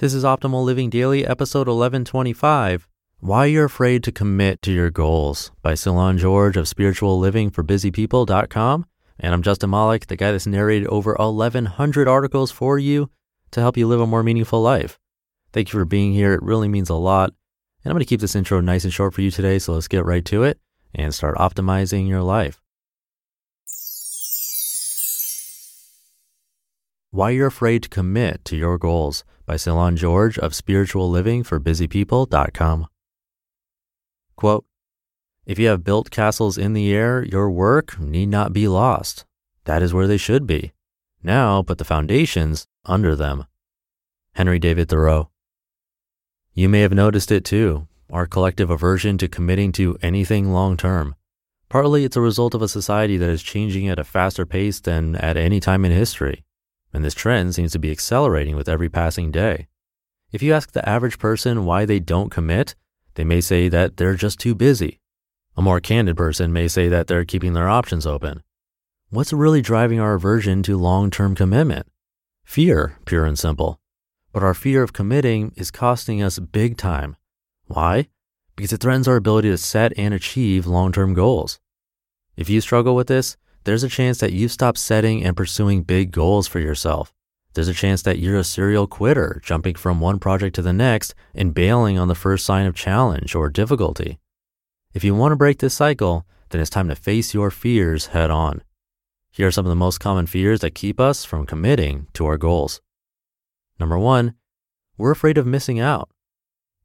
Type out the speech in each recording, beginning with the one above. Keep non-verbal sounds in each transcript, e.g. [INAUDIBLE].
This is Optimal Living Daily, episode 1125 Why You're Afraid to Commit to Your Goals by Cylon George of spirituallivingforbusypeople.com. And I'm Justin Malik, the guy that's narrated over 1,100 articles for you to help you live a more meaningful life. Thank you for being here. It really means a lot. And I'm going to keep this intro nice and short for you today, so let's get right to it and start optimizing your life. Why You're Afraid to Commit to Your Goals by Cylon George of spirituallivingforbusypeople.com. Quote, if you have built castles in the air, your work need not be lost. That is where they should be. Now put the foundations under them. Henry David Thoreau. You may have noticed it too, our collective aversion to committing to anything long term. Partly it's a result of a society that is changing at a faster pace than at any time in history and this trend seems to be accelerating with every passing day. If you ask the average person why they don't commit, they may say that they're just too busy. A more candid person may say that they're keeping their options open. What's really driving our aversion to long term commitment? Fear, pure and simple. But our fear of committing is costing us big time. Why? Because it threatens our ability to set and achieve long term goals. If you struggle with this, there's a chance that you've stopped setting and pursuing big goals for yourself. There's a chance that you're a serial quitter, jumping from one project to the next and bailing on the first sign of challenge or difficulty. If you want to break this cycle, then it's time to face your fears head on. Here are some of the most common fears that keep us from committing to our goals. Number one, we're afraid of missing out.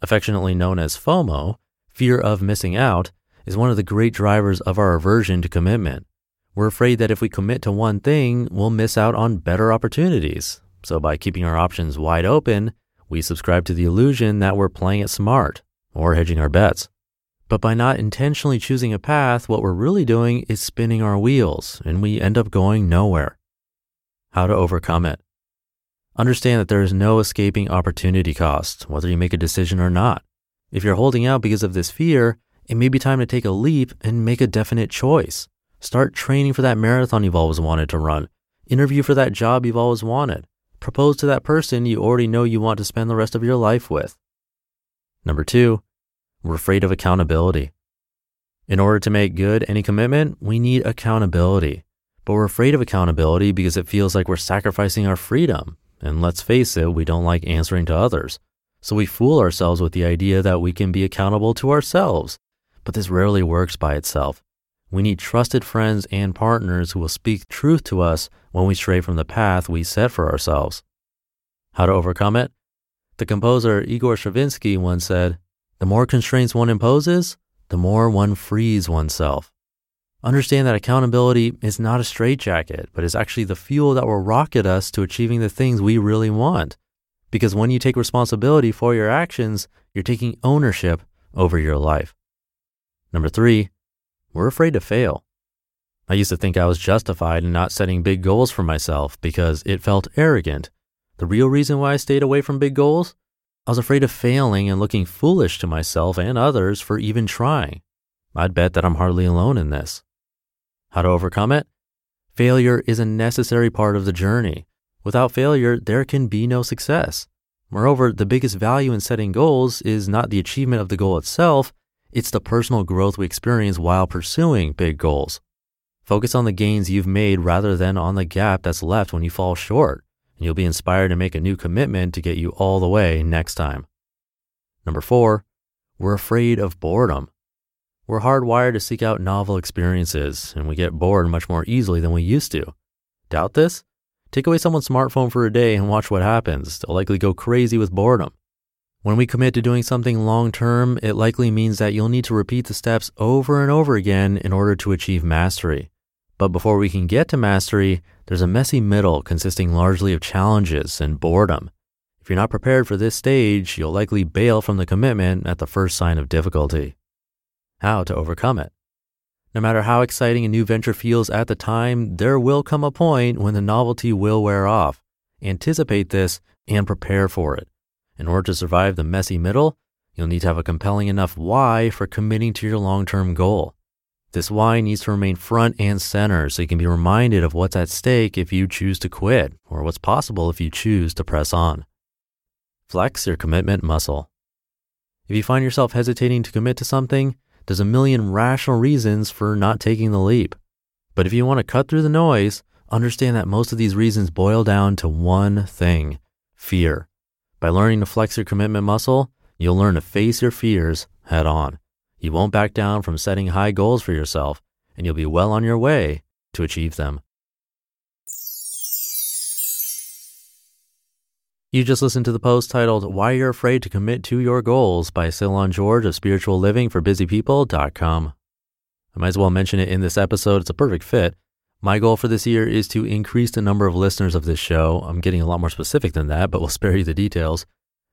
Affectionately known as FOMO, fear of missing out, is one of the great drivers of our aversion to commitment. We're afraid that if we commit to one thing, we'll miss out on better opportunities. So by keeping our options wide open, we subscribe to the illusion that we're playing it smart or hedging our bets. But by not intentionally choosing a path, what we're really doing is spinning our wheels and we end up going nowhere. How to overcome it. Understand that there is no escaping opportunity cost, whether you make a decision or not. If you're holding out because of this fear, it may be time to take a leap and make a definite choice. Start training for that marathon you've always wanted to run. Interview for that job you've always wanted. Propose to that person you already know you want to spend the rest of your life with. Number two, we're afraid of accountability. In order to make good any commitment, we need accountability. But we're afraid of accountability because it feels like we're sacrificing our freedom. And let's face it, we don't like answering to others. So we fool ourselves with the idea that we can be accountable to ourselves. But this rarely works by itself. We need trusted friends and partners who will speak truth to us when we stray from the path we set for ourselves. How to overcome it? The composer Igor Stravinsky once said, The more constraints one imposes, the more one frees oneself. Understand that accountability is not a straitjacket, but is actually the fuel that will rocket us to achieving the things we really want. Because when you take responsibility for your actions, you're taking ownership over your life. Number three, we're afraid to fail. I used to think I was justified in not setting big goals for myself because it felt arrogant. The real reason why I stayed away from big goals? I was afraid of failing and looking foolish to myself and others for even trying. I'd bet that I'm hardly alone in this. How to overcome it? Failure is a necessary part of the journey. Without failure, there can be no success. Moreover, the biggest value in setting goals is not the achievement of the goal itself, it's the personal growth we experience while pursuing big goals. Focus on the gains you've made rather than on the gap that's left when you fall short, and you'll be inspired to make a new commitment to get you all the way next time. Number four, we're afraid of boredom. We're hardwired to seek out novel experiences, and we get bored much more easily than we used to. Doubt this? Take away someone's smartphone for a day and watch what happens. They'll likely go crazy with boredom. When we commit to doing something long term, it likely means that you'll need to repeat the steps over and over again in order to achieve mastery. But before we can get to mastery, there's a messy middle consisting largely of challenges and boredom. If you're not prepared for this stage, you'll likely bail from the commitment at the first sign of difficulty. How to overcome it. No matter how exciting a new venture feels at the time, there will come a point when the novelty will wear off. Anticipate this and prepare for it. In order to survive the messy middle, you'll need to have a compelling enough why for committing to your long term goal. This why needs to remain front and center so you can be reminded of what's at stake if you choose to quit or what's possible if you choose to press on. Flex your commitment muscle. If you find yourself hesitating to commit to something, there's a million rational reasons for not taking the leap. But if you want to cut through the noise, understand that most of these reasons boil down to one thing fear. By learning to flex your commitment muscle, you'll learn to face your fears head on. You won't back down from setting high goals for yourself, and you'll be well on your way to achieve them. You just listened to the post titled Why You're Afraid to Commit to Your Goals by Ceylon George of Spiritual Living for BusyPeople.com. I might as well mention it in this episode. It's a perfect fit. My goal for this year is to increase the number of listeners of this show. I'm getting a lot more specific than that, but we'll [LAUGHS] spare you the details.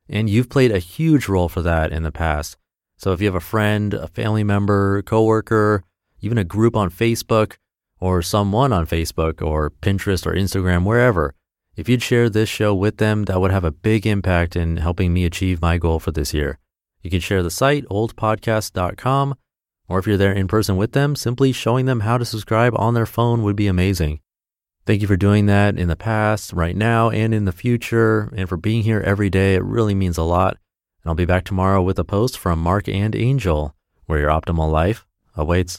And you've played a huge role for that in the past. So if you have a friend, a family member, coworker, even a group on Facebook, or someone on Facebook or Pinterest or Instagram, wherever, if you'd share this show with them, that would have a big impact in helping me achieve my goal for this year. You can share the site, oldpodcast.com, or if you're there in person with them, simply showing them how to subscribe on their phone would be amazing. Thank you for doing that in the past, right now, and in the future, and for being here every day. It really means a lot. And I'll be back tomorrow with a post from Marc and Angel, where your optimal life awaits.